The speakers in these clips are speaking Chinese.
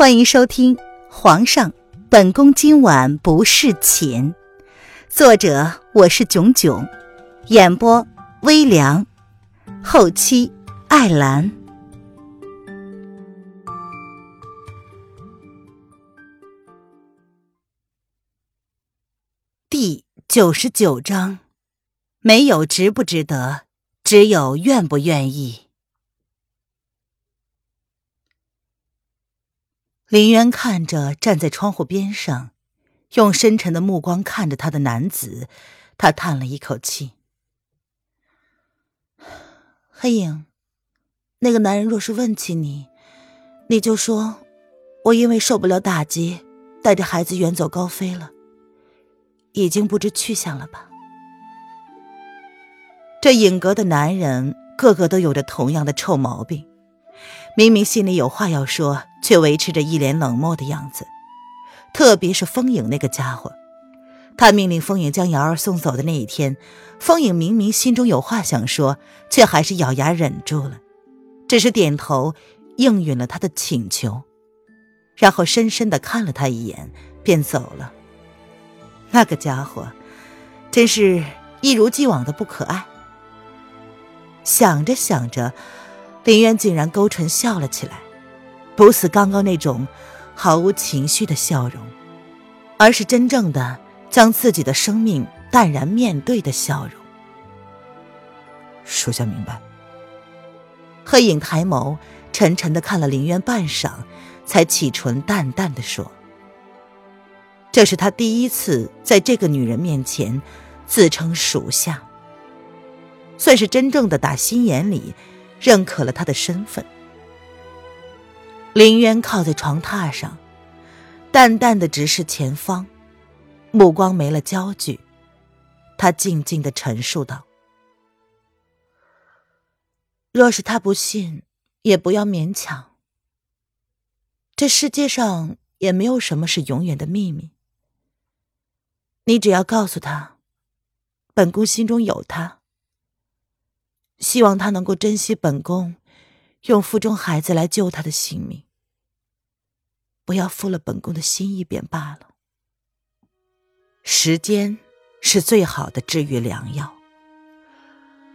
欢迎收听《皇上，本宫今晚不侍寝》，作者我是囧囧，演播微凉，后期艾兰。第九十九章，没有值不值得，只有愿不愿意。林渊看着站在窗户边上，用深沉的目光看着他的男子，他叹了一口气：“黑影，那个男人若是问起你，你就说，我因为受不了打击，带着孩子远走高飞了，已经不知去向了吧？”这影阁的男人个个都有着同样的臭毛病。明明心里有话要说，却维持着一脸冷漠的样子。特别是风影那个家伙，他命令风影将瑶儿送走的那一天，风影明明心中有话想说，却还是咬牙忍住了，只是点头应允了他的请求，然后深深的看了他一眼，便走了。那个家伙，真是一如既往的不可爱。想着想着。林渊竟然勾唇笑了起来，不似刚刚那种毫无情绪的笑容，而是真正的将自己的生命淡然面对的笑容。属下明白。黑影抬眸，沉沉的看了林渊半晌，才启唇淡淡的说：“这是他第一次在这个女人面前自称属下，算是真正的打心眼里。”认可了他的身份。林渊靠在床榻上，淡淡的直视前方，目光没了焦距。他静静的陈述道：“若是他不信，也不要勉强。这世界上也没有什么是永远的秘密。你只要告诉他，本宫心中有他。”希望他能够珍惜本宫用腹中孩子来救他的性命，不要负了本宫的心意便罢了。时间是最好的治愈良药。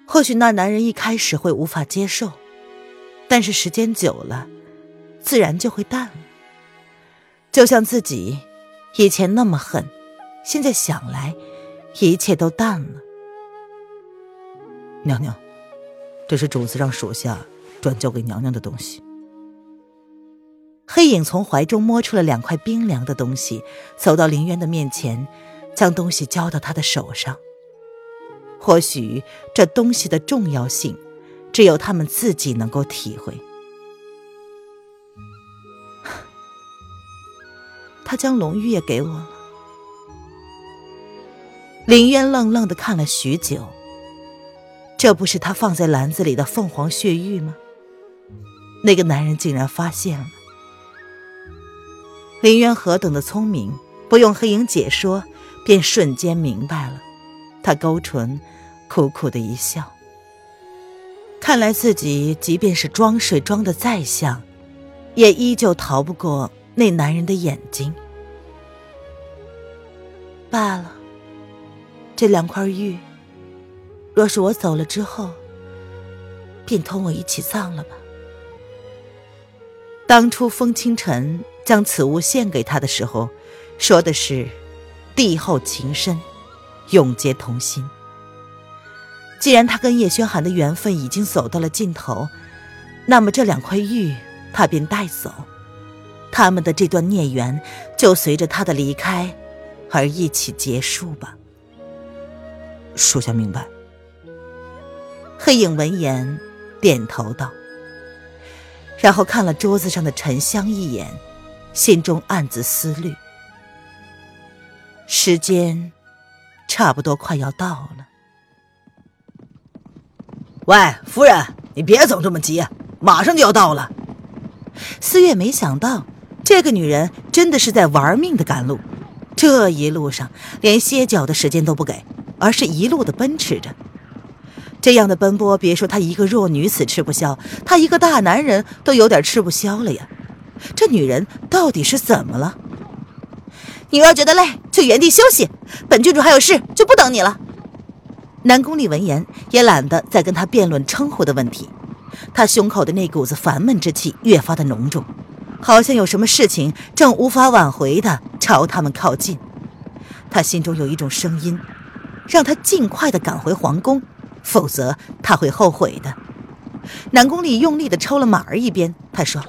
或许那男人一开始会无法接受，但是时间久了，自然就会淡了。就像自己以前那么恨，现在想来，一切都淡了。娘娘。这是主子让属下转交给娘娘的东西。黑影从怀中摸出了两块冰凉的东西，走到林渊的面前，将东西交到他的手上。或许这东西的重要性，只有他们自己能够体会。他将龙玉也给我了。林渊愣愣的看了许久。这不是他放在篮子里的凤凰血玉吗？那个男人竟然发现了。林渊何等的聪明，不用黑影解说，便瞬间明白了。他勾唇，苦苦的一笑。看来自己即便是装睡装的再像，也依旧逃不过那男人的眼睛。罢了，这两块玉。若是我走了之后，便同我一起葬了吧。当初风清晨将此物献给他的时候，说的是“帝后情深，永结同心”。既然他跟叶轩寒的缘分已经走到了尽头，那么这两块玉他便带走，他们的这段孽缘就随着他的离开而一起结束吧。属下明白。黑影闻言，点头道，然后看了桌子上的沉香一眼，心中暗自思虑。时间差不多快要到了。喂，夫人，你别走这么急，马上就要到了。思月没想到，这个女人真的是在玩命的赶路，这一路上连歇脚的时间都不给，而是一路的奔驰着。这样的奔波，别说他一个弱女子吃不消，他一个大男人都有点吃不消了呀。这女人到底是怎么了？你要觉得累，就原地休息。本郡主还有事，就不等你了。南宫丽闻言也懒得再跟他辩论称呼的问题，他胸口的那股子烦闷之气越发的浓重，好像有什么事情正无法挽回的朝他们靠近。他心中有一种声音，让他尽快的赶回皇宫，否则他会后悔的。南宫丽用力的抽了马儿一鞭，他说：“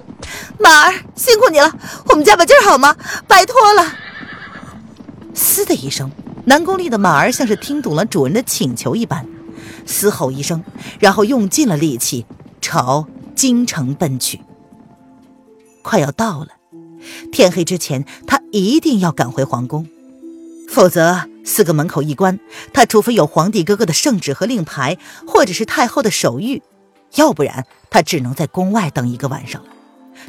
马儿，辛苦你了，我们加把劲儿好吗？拜托了。”嘶的一声，南宫丽的马儿像是听懂了主人的请求一般，嘶吼一声，然后用尽了力气朝京城奔去。快要到了，天黑之前，他一定要赶回皇宫，否则四个门口一关，他除非有皇帝哥哥的圣旨和令牌，或者是太后的手谕。要不然，他只能在宫外等一个晚上了。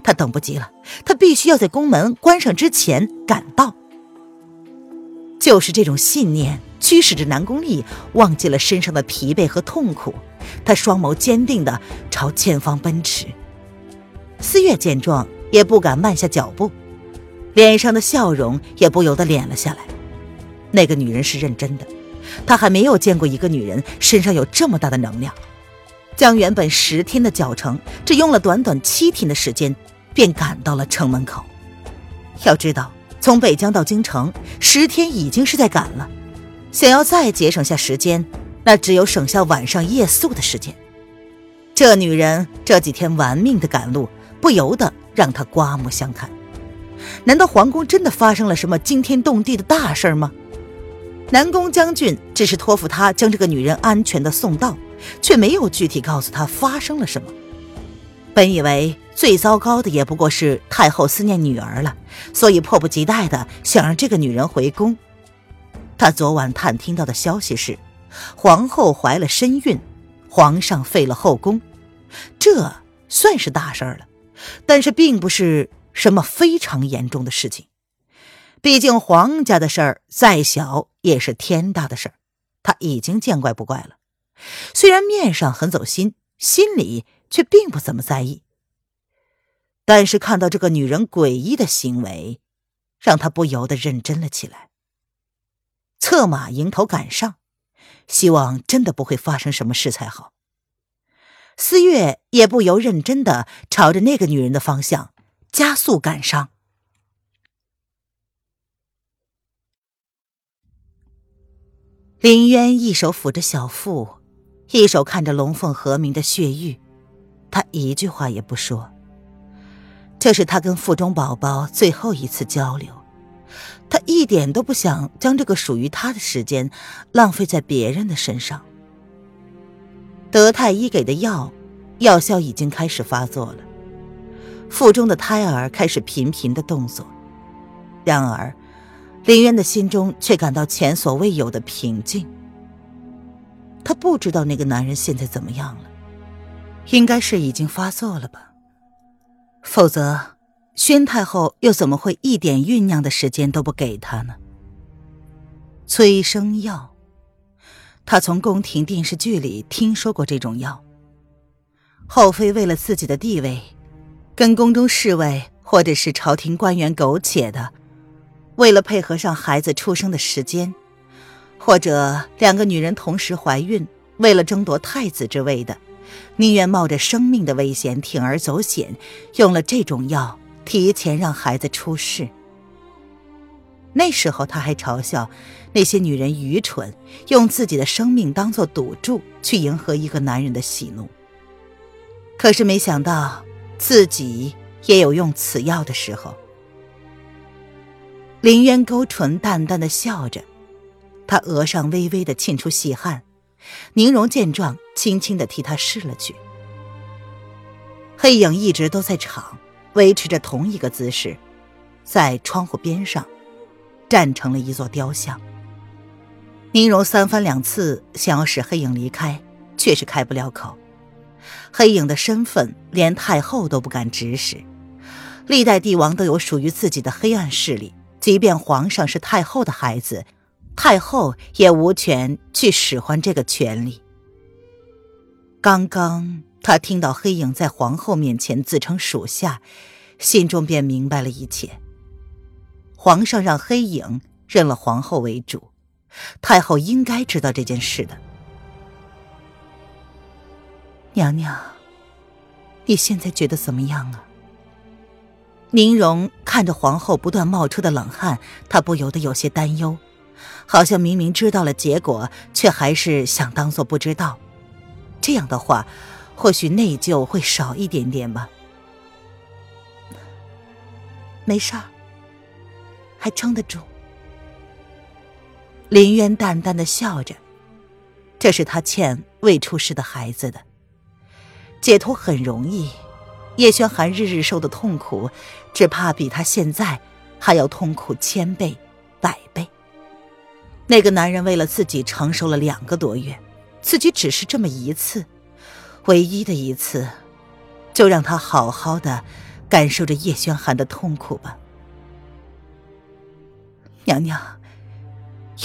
他等不及了，他必须要在宫门关上之前赶到。就是这种信念驱使着南宫丽忘记了身上的疲惫和痛苦，他双眸坚定地朝前方奔驰。思月见状，也不敢慢下脚步，脸上的笑容也不由得敛了下来。那个女人是认真的，他还没有见过一个女人身上有这么大的能量。将原本十天的脚程，只用了短短七天的时间，便赶到了城门口。要知道，从北疆到京城，十天已经是在赶了，想要再节省下时间，那只有省下晚上夜宿的时间。这女人这几天玩命的赶路，不由得让他刮目相看。难道皇宫真的发生了什么惊天动地的大事吗？南宫将军只是托付他将这个女人安全的送到。却没有具体告诉他发生了什么。本以为最糟糕的也不过是太后思念女儿了，所以迫不及待的想让这个女人回宫。他昨晚探听到的消息是，皇后怀了身孕，皇上废了后宫，这算是大事儿了，但是并不是什么非常严重的事情。毕竟皇家的事儿再小也是天大的事儿，他已经见怪不怪了。虽然面上很走心，心里却并不怎么在意。但是看到这个女人诡异的行为，让他不由得认真了起来。策马迎头赶上，希望真的不会发生什么事才好。思月也不由认真的朝着那个女人的方向加速赶上。林渊一手抚着小腹。一手看着龙凤和鸣的血玉，他一句话也不说。这是他跟腹中宝宝最后一次交流，他一点都不想将这个属于他的时间浪费在别人的身上。德太医给的药，药效已经开始发作了，腹中的胎儿开始频频的动作。然而，林渊的心中却感到前所未有的平静。他不知道那个男人现在怎么样了，应该是已经发作了吧，否则宣太后又怎么会一点酝酿的时间都不给他呢？催生药，他从宫廷电视剧里听说过这种药。后妃为了自己的地位，跟宫中侍卫或者是朝廷官员苟且的，为了配合上孩子出生的时间。或者两个女人同时怀孕，为了争夺太子之位的，宁愿冒着生命的危险铤而走险，用了这种药，提前让孩子出世。那时候他还嘲笑那些女人愚蠢，用自己的生命当做赌注去迎合一个男人的喜怒。可是没想到自己也有用此药的时候。林渊勾唇，淡淡的笑着。他额上微微的沁出细汗，宁荣见状，轻轻的替他拭了去。黑影一直都在场，维持着同一个姿势，在窗户边上，站成了一座雕像。宁荣三番两次想要使黑影离开，却是开不了口。黑影的身份，连太后都不敢指使。历代帝王都有属于自己的黑暗势力，即便皇上是太后的孩子。太后也无权去使唤这个权利。刚刚他听到黑影在皇后面前自称属下，心中便明白了一切。皇上让黑影认了皇后为主，太后应该知道这件事的。娘娘，你现在觉得怎么样啊？宁荣看着皇后不断冒出的冷汗，她不由得有些担忧，好像明明知道了结果，却还是想当做不知道。这样的话，或许内疚会少一点点吧。没事儿，还撑得住。林渊淡淡的笑着，这是他欠未出世的孩子的。解脱很容易，叶轩寒日日受的痛苦，只怕比他现在还要痛苦千倍、百倍。那个男人为了自己承受了两个多月，自己只是这么一次，唯一的一次，就让他好好的感受着叶轩寒的痛苦吧。娘娘，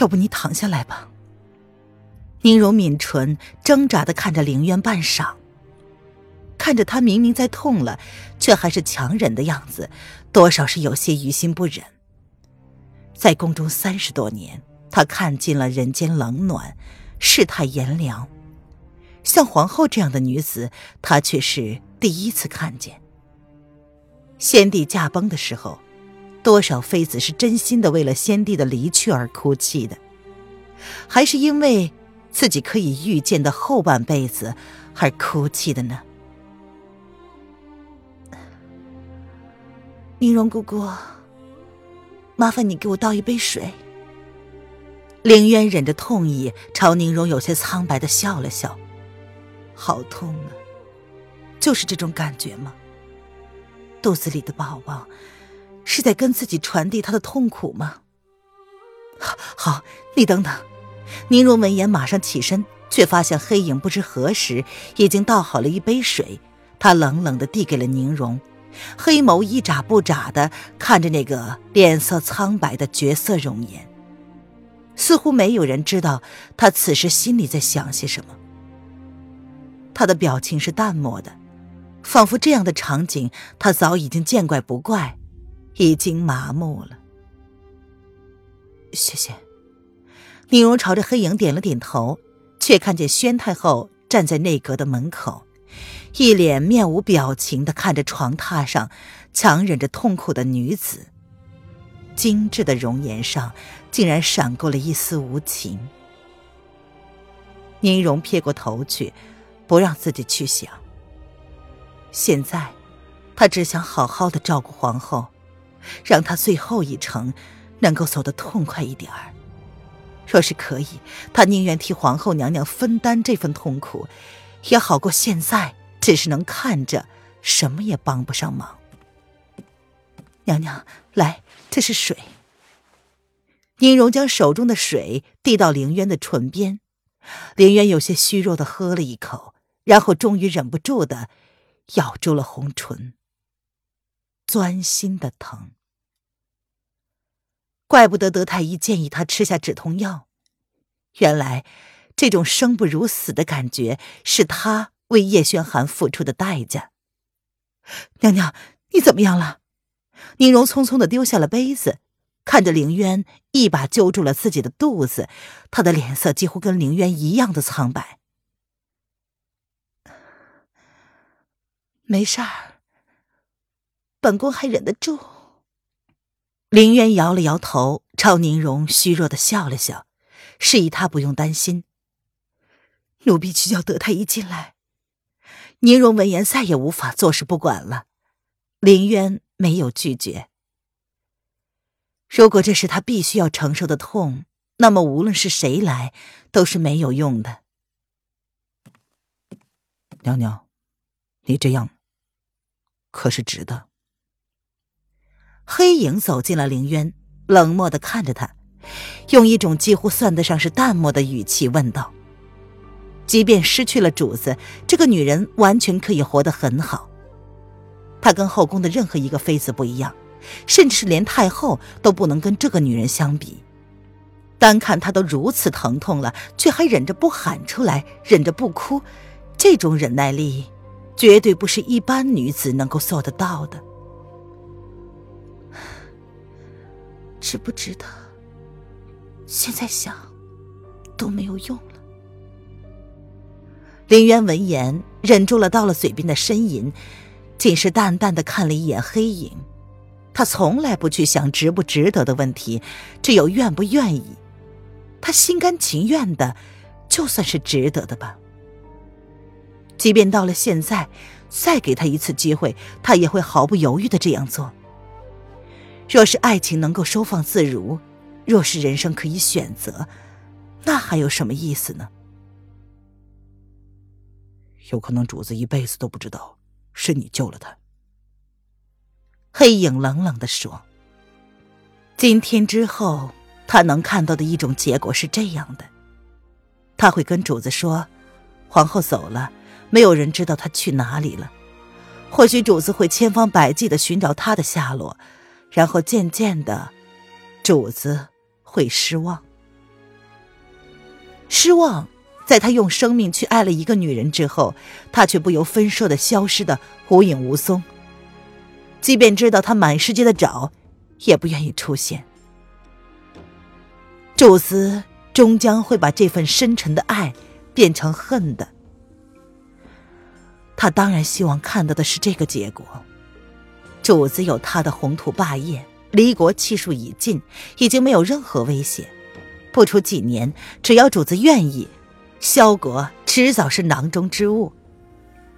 要不你躺下来吧。宁荣抿唇，挣扎的看着凌渊半晌。看着他明明在痛了，却还是强忍的样子，多少是有些于心不忍。在宫中三十多年，他看尽了人间冷暖，世态炎凉，像皇后这样的女子，他却是第一次看见。先帝驾崩的时候，多少妃子是真心的为了先帝的离去而哭泣的，还是因为自己可以预见的后半辈子而哭泣的呢？宁荣姑姑，麻烦你给我倒一杯水。凌渊忍着痛意，朝宁荣有些苍白的笑了笑。好痛啊，就是这种感觉吗？肚子里的宝宝是在跟自己传递他的痛苦吗？好，你等等。宁荣闻言马上起身，却发现黑影不知何时已经倒好了一杯水，他冷冷的递给了宁荣。黑眸一眨不眨的看着那个脸色苍白的绝色容颜，似乎没有人知道他此时心里在想些什么。他的表情是淡漠的，仿佛这样的场景他早已经见怪不怪，已经麻木了。谢谢。宁荣朝着黑影点了点头，却看见宣太后站在内阁的门口。一脸面无表情的看着床榻上强忍着痛苦的女子，精致的容颜上竟然闪过了一丝无情。宁荣撇过头去，不让自己去想。现在，他只想好好的照顾皇后，让她最后一程能够走得痛快一点儿。若是可以，他宁愿替皇后娘娘分担这份痛苦，也好过现在。只是能看着，什么也帮不上忙。娘娘，来，这是水。宁荣将手中的水递到凌渊的唇边，凌渊有些虚弱的喝了一口，然后终于忍不住的咬住了红唇，钻心的疼。怪不得德太医建议他吃下止痛药，原来这种生不如死的感觉是他。为叶轩寒付出的代价。娘娘，你怎么样了？宁荣匆匆的丢下了杯子，看着凌渊，一把揪住了自己的肚子，他的脸色几乎跟凌渊一样的苍白。没事儿，本宫还忍得住。凌渊摇了摇头，朝宁荣虚弱的笑了笑，示意他不用担心。奴婢去叫德太医进来。宁荣闻言，再也无法坐视不管了。林渊没有拒绝。如果这是他必须要承受的痛，那么无论是谁来，都是没有用的。娘娘，你这样可是值得。黑影走进了凌渊，冷漠的看着他，用一种几乎算得上是淡漠的语气问道。即便失去了主子，这个女人完全可以活得很好。她跟后宫的任何一个妃子不一样，甚至是连太后都不能跟这个女人相比。单看她都如此疼痛了，却还忍着不喊出来，忍着不哭，这种忍耐力，绝对不是一般女子能够做得到的。值不值得？现在想，都没有用了。林渊闻言，忍住了到了嘴边的呻吟，仅是淡淡的看了一眼黑影。他从来不去想值不值得的问题，只有愿不愿意。他心甘情愿的，就算是值得的吧。即便到了现在，再给他一次机会，他也会毫不犹豫的这样做。若是爱情能够收放自如，若是人生可以选择，那还有什么意思呢？有可能主子一辈子都不知道是你救了他。黑影冷冷的说：“今天之后，他能看到的一种结果是这样的：他会跟主子说，皇后走了，没有人知道她去哪里了。或许主子会千方百计的寻找她的下落，然后渐渐的，主子会失望。失望，在他用生命去爱了一个女人之后，他却不由分说的消失的无影无踪。”即便知道他满世界的找，也不愿意出现。宙斯终将会把这份深沉的爱变成恨的。他当然希望看到的是这个结果。主子有他的宏图霸业，离国气数已尽，已经没有任何威胁。不出几年，只要主子愿意，萧国迟早是囊中之物。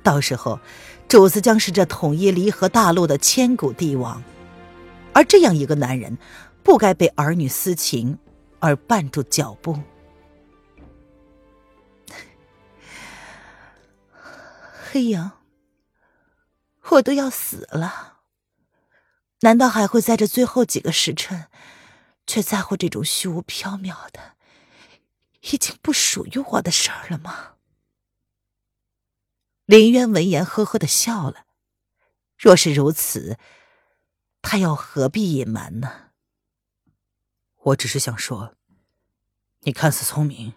到时候。主子将是这统一离合大陆的千古帝王，而这样一个男人，不该被儿女私情而绊住脚步。黑影，我都要死了，难道还会在这最后几个时辰，却在乎这种虚无缥缈的、已经不属于我的事儿了吗？林渊闻言，呵呵的笑了。若是如此，他又何必隐瞒呢？我只是想说，你看似聪明，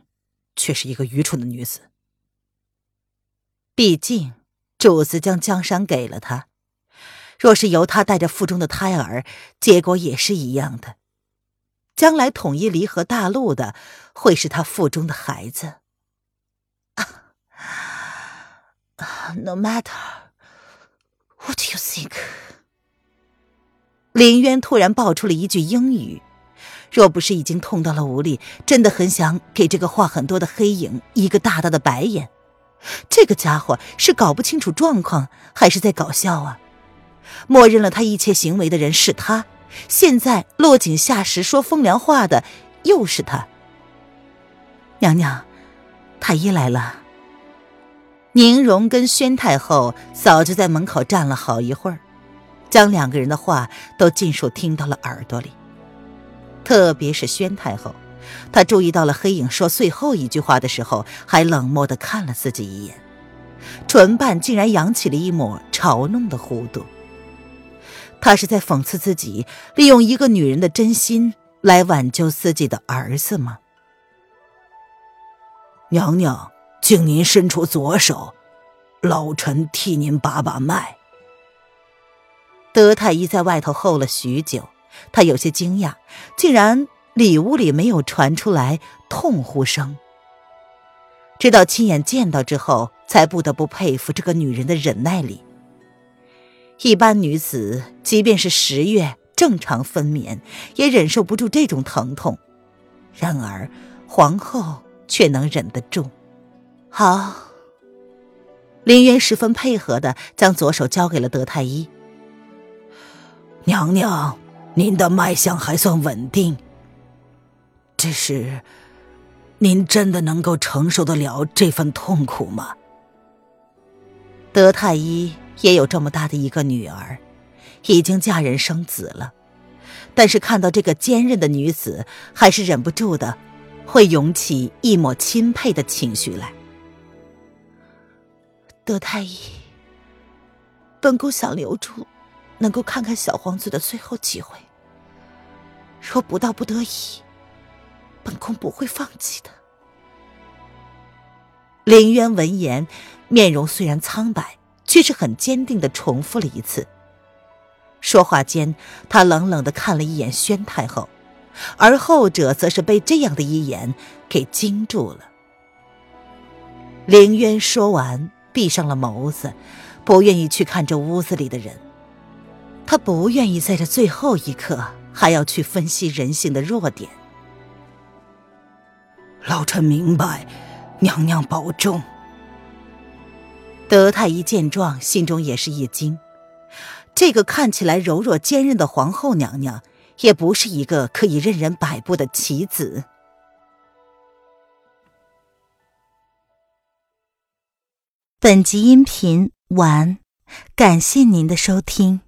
却是一个愚蠢的女子。毕竟，主子将江山给了他，若是由他带着腹中的胎儿，结果也是一样的。将来统一离合大陆的，会是他腹中的孩子。No matter what you think。林渊突然爆出了一句英语，若不是已经痛到了无力，真的很想给这个话很多的黑影一个大大的白眼。这个家伙是搞不清楚状况，还是在搞笑啊？默认了他一切行为的人是他，现在落井下石说风凉话的又是他。娘娘，太医来了。宁荣跟宣太后早就在门口站了好一会儿，将两个人的话都尽数听到了耳朵里。特别是宣太后，她注意到了黑影说最后一句话的时候，还冷漠的看了自己一眼，唇瓣竟然扬起了一抹嘲弄的弧度。他是在讽刺自己利用一个女人的真心来挽救自己的儿子吗？娘娘。请您伸出左手，老臣替您把把脉。德太医在外头候了许久，他有些惊讶，竟然里屋里没有传出来痛呼声。直到亲眼见到之后，才不得不佩服这个女人的忍耐力。一般女子即便是十月正常分娩，也忍受不住这种疼痛，然而皇后却能忍得住。好，林渊十分配合的将左手交给了德太医。娘娘，您的脉象还算稳定，只是，您真的能够承受得了这份痛苦吗？德太医也有这么大的一个女儿，已经嫁人生子了，但是看到这个坚韧的女子，还是忍不住的，会涌起一抹钦佩的情绪来。德太医，本宫想留住，能够看看小皇子的最后机会。若不到不得已，本宫不会放弃的。林渊闻言，面容虽然苍白，却是很坚定的重复了一次。说话间，他冷冷的看了一眼宣太后，而后者则是被这样的一眼给惊住了。凌渊说完，闭上了眸子，不愿意去看这屋子里的人。他不愿意在这最后一刻还要去分析人性的弱点。老臣明白，娘娘保重。德太医见状，心中也是一惊。这个看起来柔弱坚韧的皇后娘娘，也不是一个可以任人摆布的棋子。本集音频完，感谢您的收听。